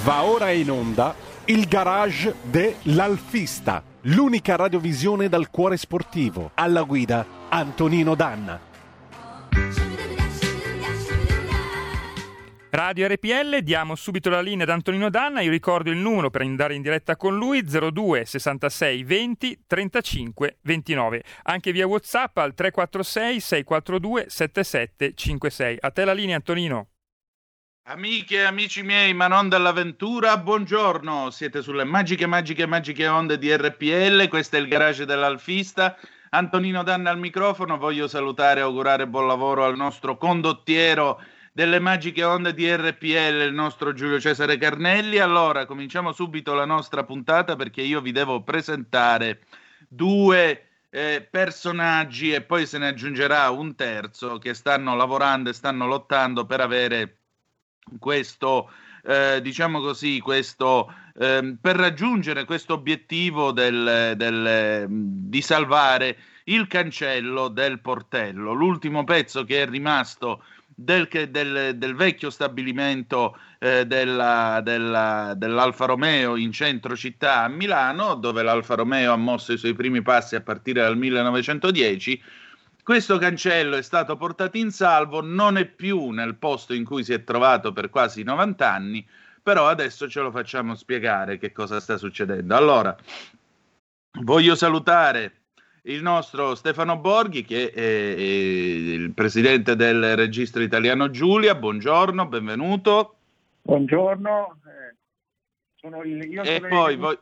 Va ora in onda il garage dell'Alfista, l'unica radiovisione dal cuore sportivo. Alla guida Antonino Danna. Radio RPL, diamo subito la linea ad Antonino Danna, io ricordo il numero per andare in diretta con lui 02 66 20 35 29, anche via Whatsapp al 346 642 7756. A te la linea Antonino. Amiche e amici miei, ma non dall'avventura, buongiorno. Siete sulle magiche, magiche, magiche onde di RPL. Questo è il garage dell'Alfista. Antonino Danna al microfono. Voglio salutare e augurare buon lavoro al nostro condottiero delle magiche onde di RPL, il nostro Giulio Cesare Carnelli. Allora, cominciamo subito la nostra puntata perché io vi devo presentare due eh, personaggi e poi se ne aggiungerà un terzo che stanno lavorando e stanno lottando per avere questo, eh, diciamo così, questo, eh, per raggiungere questo obiettivo del, del, di salvare il cancello del portello, l'ultimo pezzo che è rimasto del, del, del vecchio stabilimento eh, della, della, dell'Alfa Romeo in centro città a Milano, dove l'Alfa Romeo ha mosso i suoi primi passi a partire dal 1910 questo cancello è stato portato in salvo, non è più nel posto in cui si è trovato per quasi 90 anni, però adesso ce lo facciamo spiegare che cosa sta succedendo. Allora, voglio salutare il nostro Stefano Borghi, che è, il presidente del registro italiano Giulia. Buongiorno, benvenuto. Buongiorno. Eh, sono il, io e sono poi il... voi...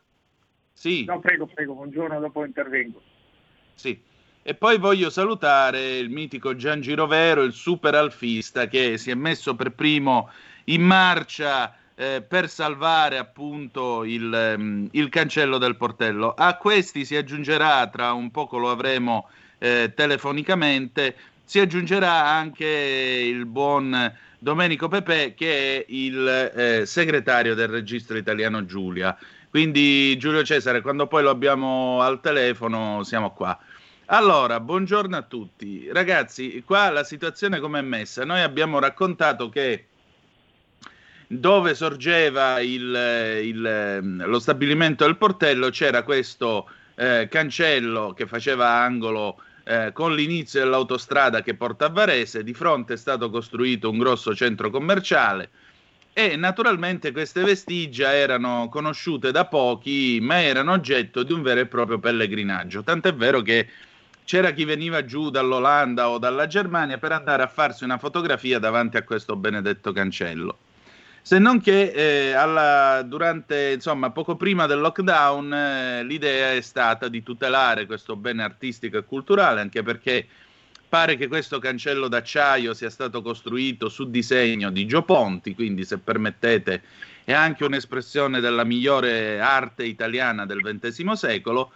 Sì. No, prego, prego, buongiorno, dopo intervengo. Sì. E poi voglio salutare il mitico Gian Girovero, il super alfista che si è messo per primo in marcia eh, per salvare appunto il, um, il, cancello del portello. A questi si aggiungerà, tra un poco lo avremo eh, telefonicamente, si aggiungerà anche il buon Domenico Pepe che è il eh, segretario del registro italiano Giulia. Quindi Giulio Cesare, quando poi lo abbiamo al telefono, siamo qua. Allora, buongiorno a tutti. Ragazzi, qua la situazione come è messa? Noi abbiamo raccontato che dove sorgeva il, il, lo stabilimento del portello c'era questo eh, cancello che faceva angolo eh, con l'inizio dell'autostrada che porta a Varese, di fronte è stato costruito un grosso centro commerciale e naturalmente queste vestigia erano conosciute da pochi, ma erano oggetto di un vero e proprio pellegrinaggio, tant'è vero che c'era chi veniva giù dall'Olanda o dalla Germania per andare a farsi una fotografia davanti a questo benedetto cancello. Se non che eh, alla, durante, insomma, poco prima del lockdown eh, l'idea è stata di tutelare questo bene artistico e culturale, anche perché pare che questo cancello d'acciaio sia stato costruito su disegno di Gio Ponti, quindi se permettete è anche un'espressione della migliore arte italiana del XX secolo,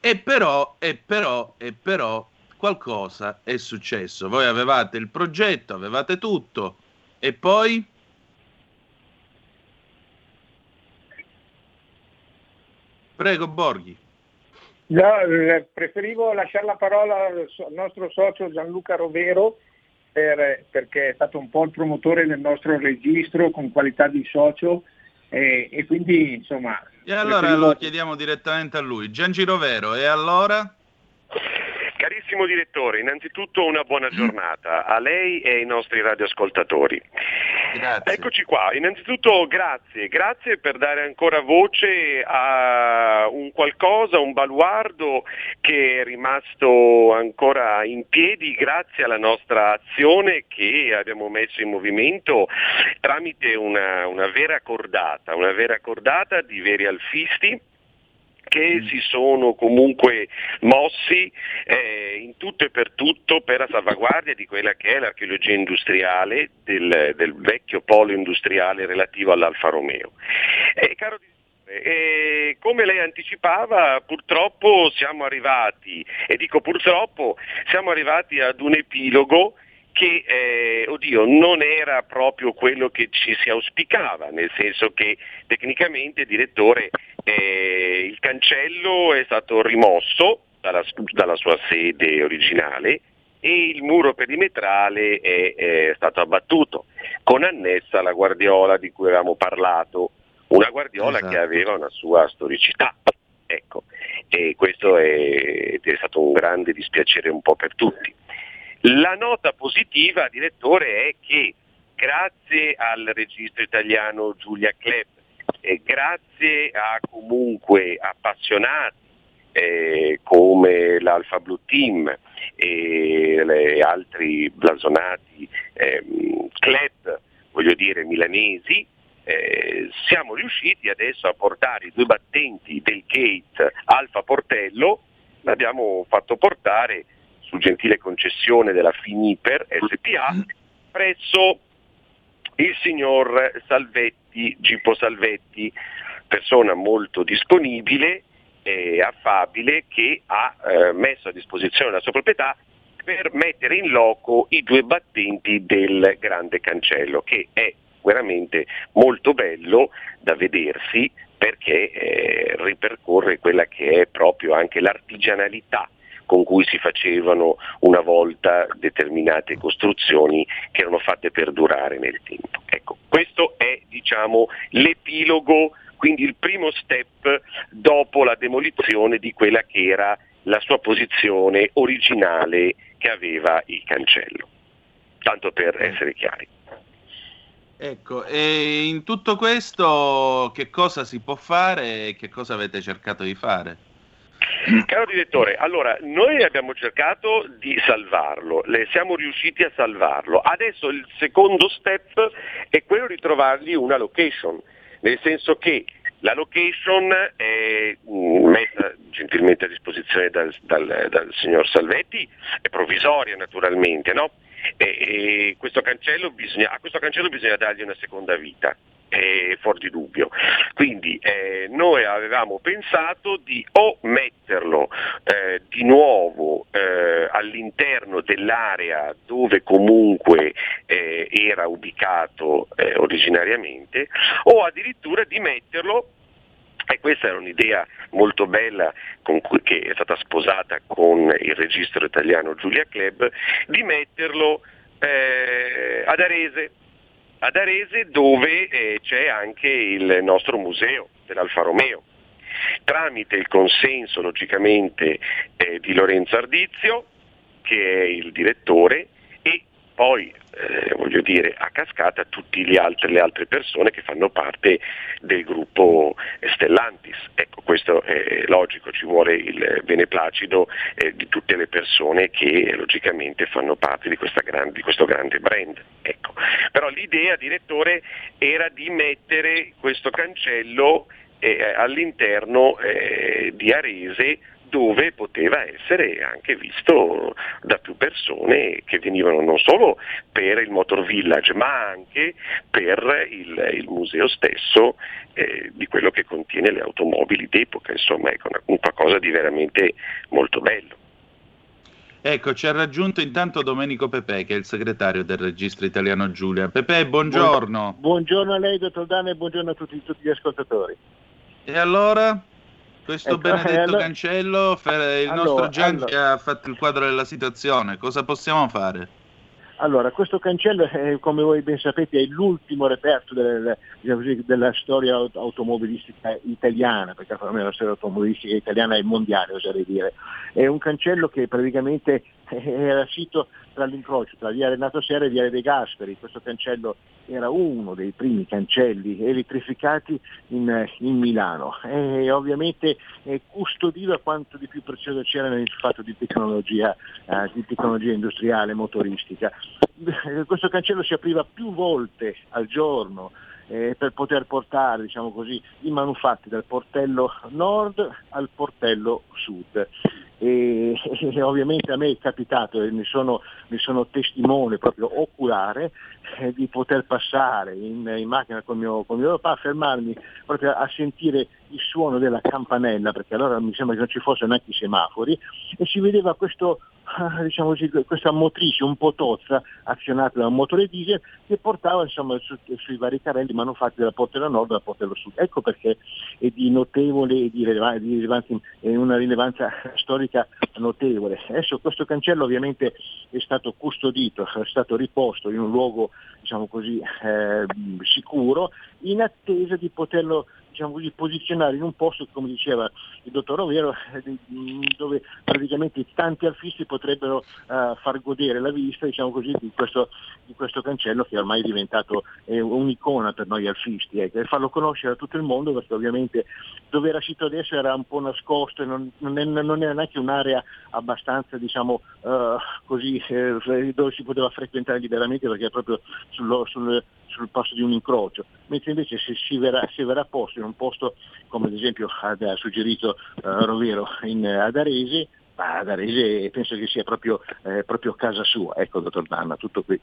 e però, e però, e però qualcosa è successo. Voi avevate il progetto, avevate tutto e poi... Prego, Borghi. No, preferivo lasciare la parola al nostro socio Gianluca Rovero per, perché è stato un po' il promotore del nostro registro con qualità di socio e, e quindi insomma e allora lo chiediamo direttamente a lui. Gian Girovero, e allora? Carissimo direttore, innanzitutto una buona giornata a lei e ai nostri radioascoltatori. Grazie. Eccoci qua, innanzitutto grazie, grazie per dare ancora voce a un qualcosa, un baluardo che è rimasto ancora in piedi grazie alla nostra azione che abbiamo messo in movimento tramite una, una vera cordata, una vera cordata di veri alfisti mm. si sono comunque mossi eh, in tutto e per tutto per la salvaguardia di quella che è l'archeologia industriale del, del vecchio polo industriale relativo all'Alfa Romeo. Eh, e come lei anticipava, purtroppo siamo arrivati, e dico purtroppo, siamo arrivati ad un epilogo che eh, oddio, non era proprio quello che ci si auspicava, nel senso che tecnicamente, direttore, eh, il cancello è stato rimosso dalla, dalla sua sede originale e il muro perimetrale è, è stato abbattuto, con annessa la guardiola di cui avevamo parlato, una guardiola esatto. che aveva una sua storicità. Ecco, e questo è, è, stato un grande dispiacere un po' per tutti. La nota positiva, direttore, è che grazie al registro italiano Giulia Club e grazie a comunque appassionati eh, come l'Alfa Blue Team e altri blasonati eh, club, voglio dire milanesi, eh, siamo riusciti adesso a portare i due battenti del gate Alfa Portello, l'abbiamo fatto portare su gentile concessione della Finiper SPA presso il signor Salvetti, Gippo Salvetti, persona molto disponibile e affabile che ha eh, messo a disposizione la sua proprietà per mettere in loco i due battenti del grande cancello, che è veramente molto bello da vedersi perché eh, ripercorre quella che è proprio anche l'artigianalità con cui si facevano una volta determinate costruzioni che erano fatte perdurare nel tempo. Ecco, questo è diciamo, l'epilogo, quindi il primo step dopo la demolizione di quella che era la sua posizione originale che aveva il cancello, tanto per essere chiari. Ecco, e in tutto questo che cosa si può fare e che cosa avete cercato di fare? Caro direttore, allora noi abbiamo cercato di salvarlo, siamo riusciti a salvarlo. Adesso il secondo step è quello di trovargli una location, nel senso che la location è mm, messa gentilmente a disposizione dal, dal, dal signor Salvetti, è provvisoria naturalmente, no? E, e questo bisogna, a questo cancello bisogna dargli una seconda vita, è fuori di dubbio. Quindi eh, noi avevamo pensato di o metterlo eh, di nuovo eh, all'interno dell'area dove comunque eh, era ubicato eh, originariamente o addirittura di metterlo e questa era un'idea molto bella cui, che è stata sposata con il registro italiano Giulia Club, di metterlo eh, ad Arese, ad Arese dove eh, c'è anche il nostro museo dell'Alfa Romeo. Tramite il consenso logicamente eh, di Lorenzo Ardizio, che è il direttore, poi eh, voglio dire, a cascata tutte le altre persone che fanno parte del gruppo Stellantis. Ecco, questo è logico, ci vuole il beneplacito eh, di tutte le persone che logicamente fanno parte di, gran, di questo grande brand. Ecco. Però l'idea, direttore, era di mettere questo cancello eh, all'interno eh, di Arese dove poteva essere anche visto da più persone che venivano non solo per il Motor Village ma anche per il, il museo stesso eh, di quello che contiene le automobili d'epoca, insomma è ecco, un qualcosa di veramente molto bello. Ecco, ci ha raggiunto intanto Domenico Pepe, che è il segretario del registro italiano Giulia. Pepe, buongiorno. Buongiorno a lei, dottor Dana, e buongiorno a tutti, tutti gli ascoltatori. E allora? Questo ecco, benedetto allora, cancello, il allora, nostro Gianni allora, ha fatto il quadro della situazione, cosa possiamo fare? Allora, questo cancello, eh, come voi ben sapete, è l'ultimo reperto del, così, della storia automobilistica italiana, perché la storia automobilistica italiana è mondiale, oserei dire. È un cancello che praticamente era sito tra l'incrocio tra via Renato Serra e via De Gasperi. Questo cancello era uno dei primi cancelli elettrificati in, in Milano e ovviamente eh, custodiva quanto di più prezioso c'era nel fatto di tecnologia, eh, di tecnologia industriale, motoristica. Questo cancello si apriva più volte al giorno, eh, per poter portare diciamo così, i manufatti dal portello nord al portello sud. E, e, ovviamente a me è capitato e ne sono, ne sono testimone proprio oculare eh, di poter passare in, in macchina con mio, con mio papà, fermarmi proprio a sentire il suono della campanella, perché allora mi sembra che non ci fossero neanche i semafori, e si vedeva questo diciamo questa motrice un po' tozza azionata da un motore diesel che portava insomma, su, sui vari carrelli manufatti dalla Portella Nord e dalla Portella Sud. Ecco perché è di notevole e di, rileva- di rilevanza, una rilevanza storica notevole. Adesso questo cancello ovviamente è stato custodito, è stato riposto in un luogo diciamo così, eh, sicuro in attesa di poterlo diciamo così, posizionare in un posto, come diceva il dottor Rovero, eh, dove praticamente tanti alfisti potrebbero uh, far godere la vista diciamo così, di, questo, di, questo, cancello che ormai è diventato eh, un'icona per noi alfisti ecco, e farlo conoscere a tutto il mondo perché ovviamente dove era sito adesso era un po' nascosto e non, non, è, non era neanche un'area abbastanza diciamo, uh, così, eh, dove si poteva frequentare liberamente perché proprio sullo, sul, sul posto di un incrocio, mentre invece se si verrà, si verrà posto in un posto come ad esempio ha suggerito uh, Rovero in, ad Arese, ad Arese penso che sia proprio, eh, proprio casa sua, ecco dottor Danna, tutto qui.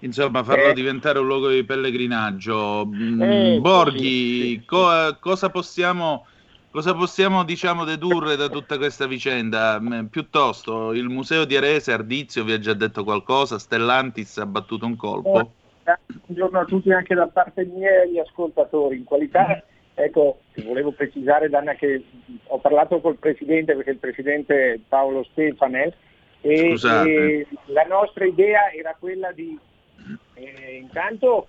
Insomma, farlo eh, diventare un luogo di pellegrinaggio. Mm, eh, Borghi, sì, sì, co- cosa possiamo, cosa possiamo diciamo, dedurre da tutta questa vicenda? Mm, piuttosto, il museo di Arese, Ardizio vi ha già detto qualcosa, Stellantis ha battuto un colpo? Buongiorno a tutti anche da parte mia e agli ascoltatori. In qualità, ecco, volevo precisare Danna che ho parlato col Presidente perché il Presidente Paolo Stefanel e, e la nostra idea era quella di eh, intanto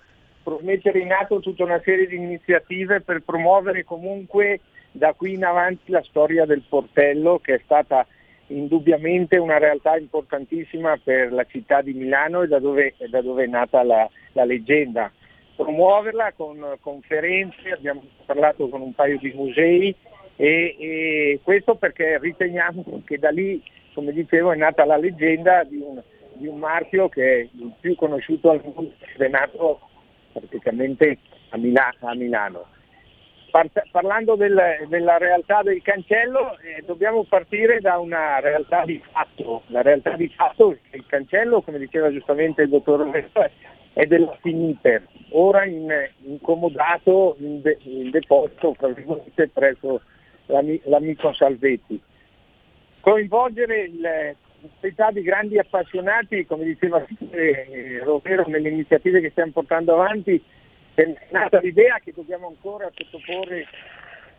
mettere in atto tutta una serie di iniziative per promuovere comunque da qui in avanti la storia del portello che è stata indubbiamente una realtà importantissima per la città di Milano e da dove, da dove è nata la, la, leggenda. Promuoverla con conferenze, abbiamo parlato con un paio di musei e, e questo perché riteniamo che da lì, come dicevo, è nata la leggenda di un, di un marchio che è il più conosciuto al mondo, è nato praticamente a, Mila- a Milano parlando del, della realtà del cancello, eh, dobbiamo partire da una realtà di fatto. La realtà di fatto è che il cancello, come diceva giustamente il dottor Roberto, è della Finiter, ora in, incomodato in, de, in deposito presso l'amico Salvetti. Coinvolgere il, società di grandi appassionati, come diceva eh, Rovero nelle iniziative che stiamo portando avanti, è nata l'idea che dobbiamo ancora sottoporre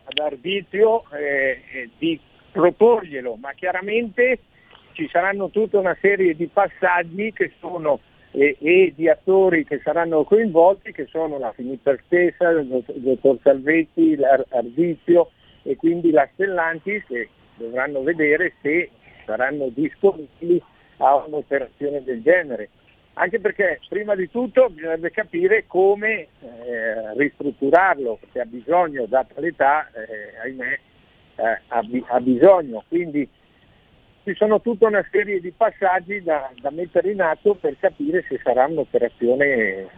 ad arbitrio eh, eh, di proporglielo, ma chiaramente ci saranno tutta una serie di passaggi che sono e, e, di attori che saranno coinvolti, che sono la Finita stessa, il dottor Salvetti, l'Arbizio e quindi la Stellantis che dovranno vedere se saranno disponibili a un'operazione del genere anche perché prima di tutto bisognerebbe capire come eh, ristrutturarlo, perché ha bisogno, data l'età, eh, ahimè, eh, ha, ha, bisogno. Quindi ci sono tutta una serie di passaggi da, da mettere in atto per capire se sarà un'operazione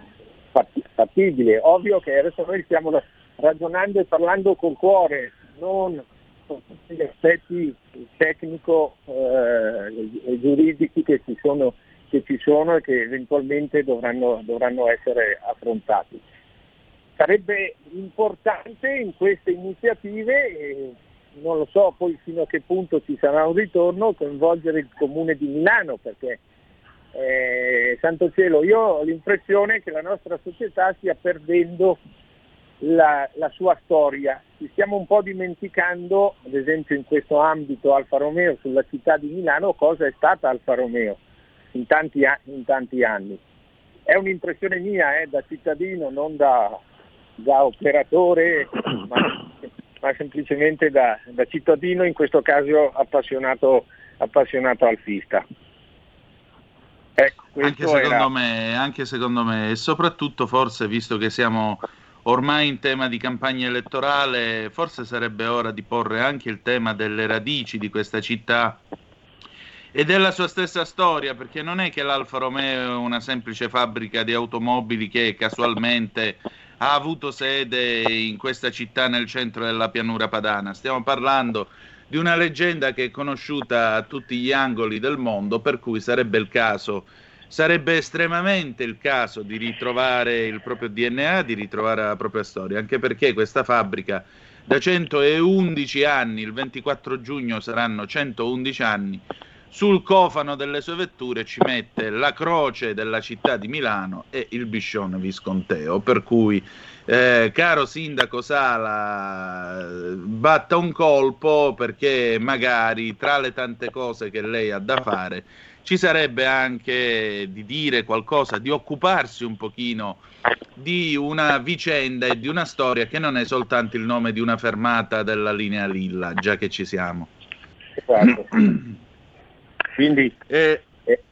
fattibile. Ovvio che adesso noi stiamo ragionando e parlando col cuore, non con tutti gli aspetti tecnico eh, che ci sono che ci sono e che eventualmente dovranno, dovranno essere affrontati. Sarebbe importante in queste iniziative, eh, non lo so poi fino a che punto ci sarà un ritorno, coinvolgere il comune di Milano perché eh, Santo Cielo, io ho l'impressione che la nostra società stia perdendo la, la, sua storia. Ci stiamo un po' dimenticando, ad esempio in questo ambito Alfa Romeo, sulla città di Milano, cosa è stata Alfa Romeo in tanti, in tanti anni. È un'impressione mia eh, da cittadino, non da, da operatore, ma, ma semplicemente da, da, cittadino, in questo caso appassionato, appassionato alfista. Ecco, anche, secondo era... me, anche secondo me, e soprattutto forse visto che siamo ormai in tema di campagna elettorale, forse sarebbe ora di porre anche il tema delle radici di questa città e della sua stessa storia, perché non è che l'Alfa Romeo è una semplice fabbrica di automobili che casualmente ha avuto sede in questa città nel centro della pianura padana. Stiamo parlando di una leggenda che è conosciuta a tutti gli angoli del mondo, per cui sarebbe il caso, sarebbe estremamente il caso di ritrovare il proprio DNA, di ritrovare la propria storia, anche perché questa fabbrica da 111 anni, il 24 giugno saranno 111 anni, sul cofano delle sue vetture ci mette la croce della città di Milano e il biscione visconteo, per cui eh, caro sindaco Sala, batta un colpo perché magari tra le tante cose che lei ha da fare ci sarebbe anche di dire qualcosa, di occuparsi un pochino di una vicenda e di una storia che non è soltanto il nome di una fermata della linea Lilla, già che ci siamo. Esatto. Quindi eh, eh,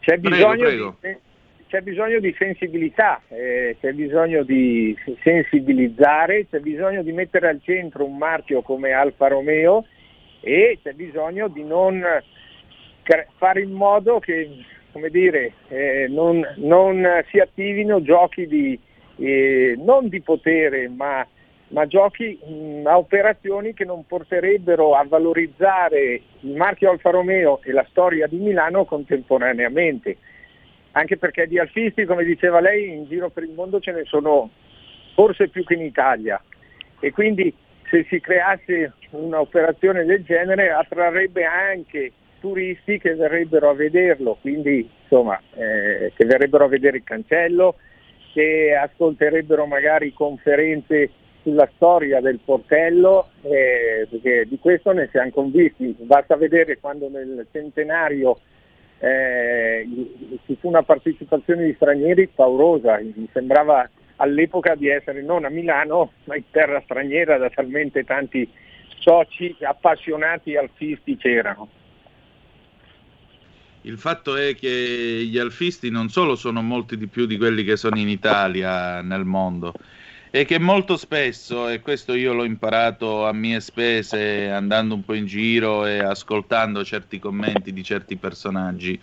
c'è, bisogno prego, prego. Di, c'è, bisogno Di, sensibilità, eh, c'è bisogno di sensibilizzare, c'è bisogno di mettere al centro un marchio come Alfa Romeo e c'è bisogno di non fare in modo che come dire, eh, non, non, si attivino giochi di, eh, non di potere ma ma giochi mh, a operazioni che non porterebbero a valorizzare il marchio Alfa Romeo e la storia di Milano contemporaneamente. Anche perché di alfisti, come diceva lei, in giro per il mondo ce ne sono forse più che in Italia. E quindi se si creasse un'operazione del genere attrarrebbe anche turisti che verrebbero a vederlo, quindi insomma eh, che verrebbero a vedere il cancello, che ascolterebbero magari conferenze sulla storia del portello, eh, perché di questo ne siamo convinti. Basta vedere quando nel centenario eh, ci fu una partecipazione di stranieri paurosa, mi sembrava all'epoca di essere non a Milano ma in terra straniera da talmente tanti soci appassionati alfisti c'erano. Il fatto è che gli alfisti non solo sono molti di più di quelli che sono in Italia, nel mondo, e che molto spesso, e questo io l'ho imparato a mie spese andando un po' in giro e ascoltando certi commenti di certi personaggi,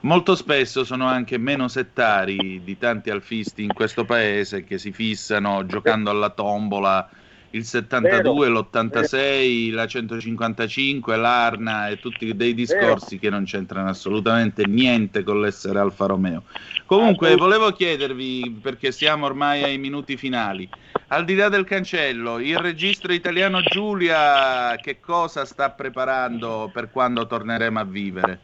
molto spesso sono anche meno settari di tanti alfisti in questo paese che si fissano giocando alla tombola il 72, Vero. l'86, la 155, l'Arna e tutti dei discorsi Vero. che non c'entrano assolutamente niente con l'essere Alfa Romeo. Comunque, volevo chiedervi, perché siamo ormai ai minuti finali, al di là del cancello, il registro italiano Giulia che cosa sta preparando per quando torneremo a vivere?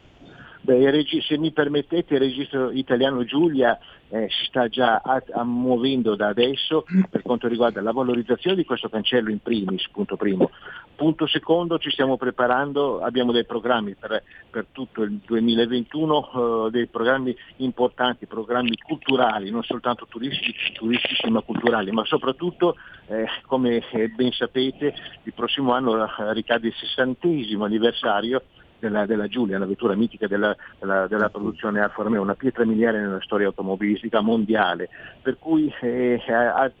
Beh, se mi permettete, il registro italiano Giulia eh, si sta già a, a muovendo da adesso per quanto riguarda la valorizzazione di questo cancello in primis, punto primo. Punto secondo, ci stiamo preparando, abbiamo dei programmi per, per tutto il 2021, eh, dei programmi importanti, programmi culturali, non soltanto turistici, turistici ma culturali, ma soprattutto, eh, come ben sapete, il prossimo anno ricade il sessantesimo anniversario della, della Giulia, la vettura mitica della, della, della produzione Alfa Romeo, una pietra miliare nella storia automobilistica mondiale, per cui eh,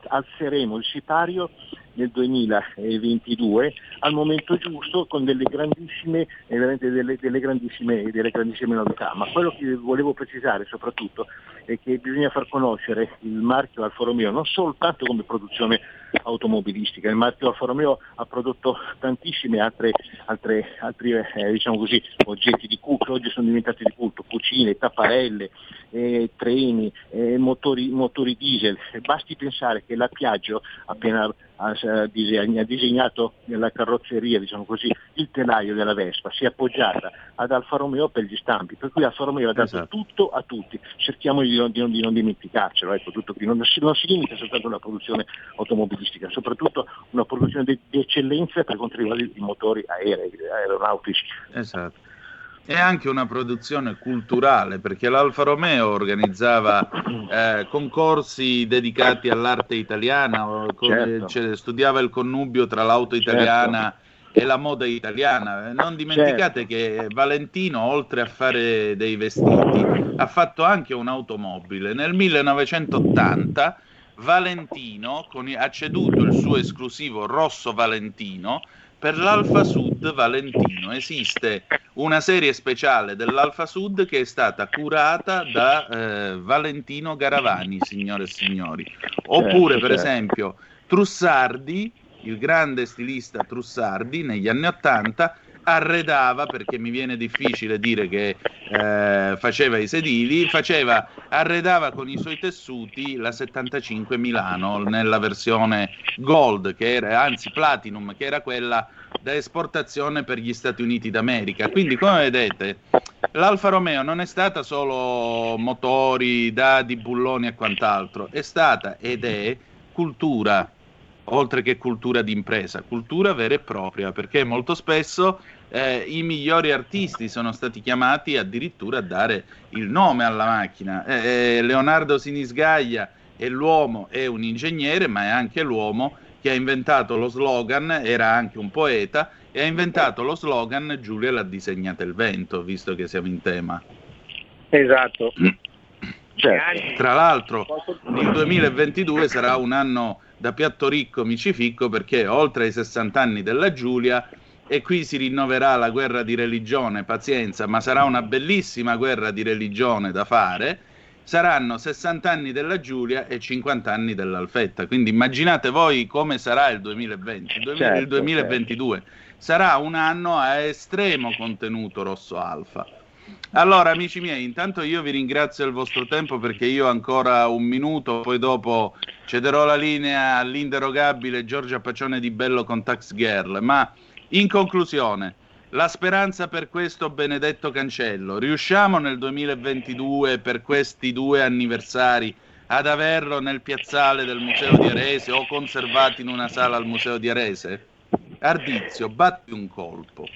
alzeremo il sipario nel 2022 al momento giusto con delle grandissime, eh, delle, delle, grandissime, delle grandissime novità. Ma quello che volevo precisare soprattutto è che bisogna far conoscere il marchio Alfa Romeo non soltanto come produzione automobilistica, il marchio Alfa Romeo ha prodotto tantissime altre, altre altri, eh, diciamo così, oggetti di culto, oggi sono diventati di culto, cucine, tapparelle, eh, treni, eh, motori, motori diesel. Basti pensare che la Piaggio appena ha, disegnato nella carrozzeria, diciamo così, il telaio della Vespa, si è appoggiata ad Alfa Romeo per gli stampi, per cui Alfa Romeo ha dato esatto. tutto a tutti, cerchiamo di non, di non, di non dimenticarcelo, ecco, tutto qui. Non, si, non si limita soltanto alla produzione automobilistica, soprattutto una produzione di, di eccellenza per quanto riguarda i motori aerei, aeronautici. Esatto è anche una produzione culturale perché l'Alfa Romeo organizzava eh, concorsi dedicati all'arte italiana, certo. studiava il connubio tra l'auto italiana certo. E la moda italiana. Non dimenticate certo. che Valentino, oltre a fare dei vestiti, ha fatto anche un'automobile. Nel 1980 Valentino con, ha ceduto il suo esclusivo Rosso Valentino per l'Alfa Sud Valentino esiste una serie speciale dell'Alfa Sud che è stata curata da eh, Valentino Garavani, signore e signori. Oppure, certo, per certo. esempio, Trussardi, il grande stilista Trussardi, negli anni Ottanta, arredava, perché mi viene difficile dire che eh, faceva i sedili, faceva, arredava con i suoi tessuti la 75 Milano nella versione Gold, che era, anzi Platinum, che era quella da esportazione per gli Stati Uniti d'America. Quindi, come vedete, l'Alfa Romeo non è stata solo motori, dadi, bulloni e quant'altro, è stata ed è cultura, oltre che cultura d'impresa, cultura vera e propria, perché molto spesso eh, i migliori artisti sono stati chiamati addirittura a dare il nome alla macchina. Eh, eh Leonardo Sinisgaglia è l'uomo, è un ingegnere, ma è anche l'uomo che ha inventato lo slogan, era anche un poeta, e ha inventato lo slogan Giulia l'ha disegnata il vento, visto che siamo in tema. Esatto. Certo. Tra l'altro il 2022 sarà un anno da piatto ricco micificco perché oltre ai 60 anni della Giulia e qui si rinnoverà la guerra di religione, pazienza, ma sarà una bellissima guerra di religione da fare saranno 60 anni della Giulia e 50 anni dell'Alfetta. Quindi immaginate voi come sarà il 2020, il, certo, il 2022. Certo. Sarà un anno a estremo contenuto rosso alfa. Allora, amici miei, intanto io vi ringrazio del vostro tempo perché io ancora un minuto, poi dopo cederò la linea all'inderogabile Giorgia Pacione di Bello con Tax Girl. Ma in conclusione, la speranza per questo benedetto cancello. Riusciamo nel 2022, per questi due anniversari, ad averlo nel piazzale del Museo di Arese o conservati in una sala al Museo di Arese? Ardizio, batti un colpo.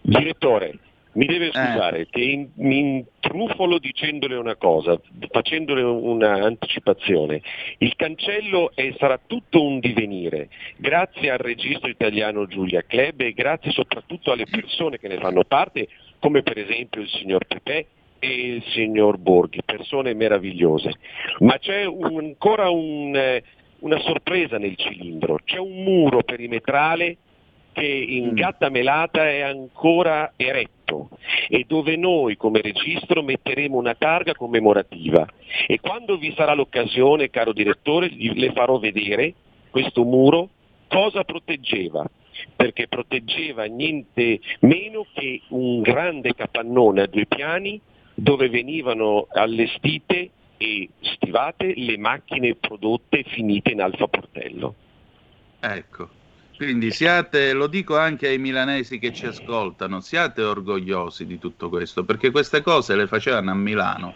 Direttore, mi deve eh. scusare eh. che mi intrufolo dicendole una cosa, facendole un'anticipazione. Il cancello è, sarà tutto un divenire, grazie al registro italiano Giulia Club e grazie soprattutto alle persone che ne fanno parte, come per esempio il signor Pepe e il signor Borghi, persone meravigliose. Ma c'è un, ancora un, eh, una sorpresa nel cilindro, c'è un muro perimetrale che in mm. gatta melata è ancora eretto e dove noi come registro metteremo una targa commemorativa. E quando vi sarà l'occasione, caro direttore, le farò vedere questo muro cosa proteggeva? Perché proteggeva niente meno che un grande capannone a due piani dove venivano allestite e stivate le macchine prodotte finite in Alfa Portello. Ecco, quindi siate, lo dico anche ai milanesi che ci ascoltano, siate orgogliosi di tutto questo, perché queste cose le facevano a Milano.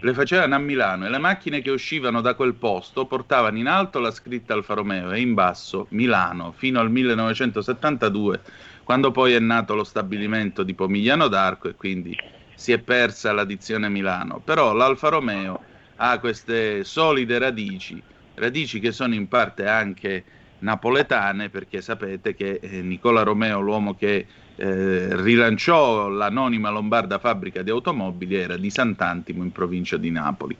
Le facevano a Milano e le macchine che uscivano da quel posto portavano in alto la scritta Alfa Romeo e in basso Milano fino al 1972, quando poi è nato lo stabilimento di Pomigliano d'Arco e quindi si è persa l'addizione Milano. Però l'Alfa Romeo ha queste solide radici, radici che sono in parte anche napoletane, perché sapete che eh, Nicola Romeo, l'uomo che eh, rilanciò l'anonima lombarda fabbrica di automobili, era di Sant'Antimo in provincia di Napoli.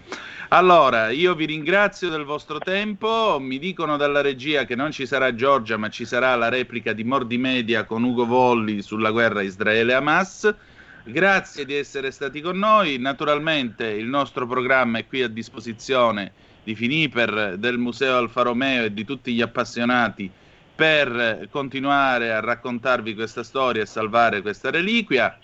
Allora, io vi ringrazio del vostro tempo, mi dicono dalla regia che non ci sarà Giorgia, ma ci sarà la replica di Mordi Media con Ugo Volli sulla guerra Israele-Hamas. Grazie di essere stati con noi, naturalmente il nostro programma è qui a disposizione di Finiper, del Museo Alfa Romeo e di tutti gli appassionati per continuare a raccontarvi questa storia e salvare questa reliquia.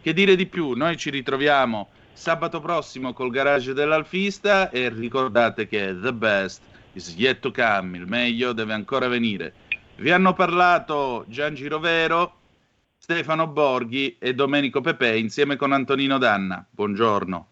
Che dire di più? Noi ci ritroviamo sabato prossimo col garage dell'Alfista e ricordate che the best is yet to come, il meglio deve ancora venire. Vi hanno parlato Gian Girovero, Stefano Borghi e Domenico Pepe insieme con Antonino Danna. Buongiorno.